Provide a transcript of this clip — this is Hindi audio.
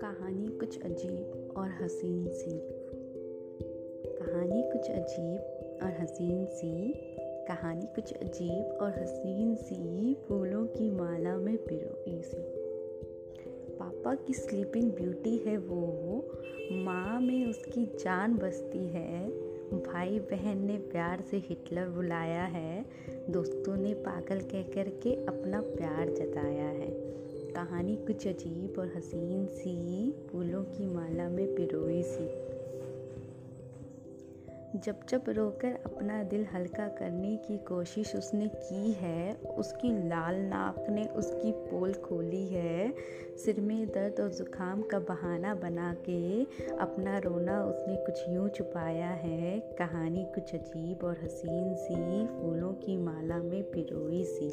कहानी कुछ अजीब और हसीन सी। कहानी कुछ अजीब और हसीन सी। कहानी कुछ अजीब और हसीन सी। फूलों की माला में पिरोई सी पापा की स्लीपिंग ब्यूटी है वो। माँ में उसकी जान बसती है। भाई बहन ने प्यार से हिटलर बुलाया है। दोस्तों ने पागल कह कर के अपना प्यार जताया है। कहानी कुछ अजीब और हसीन सी फूलों की माला में पिरोई सी। जब जब रोकर अपना दिल हल्का करने की कोशिश उसने की है, उसकी लाल नाक ने उसकी पोल खोली सिर में दर्द और ज़ुकाम का बहाना बना के अपना रोना उसने कुछ यूँ छुपाया है। कहानी कुछ अजीब और हसीन सी फूलों की माला में पिरोई सी।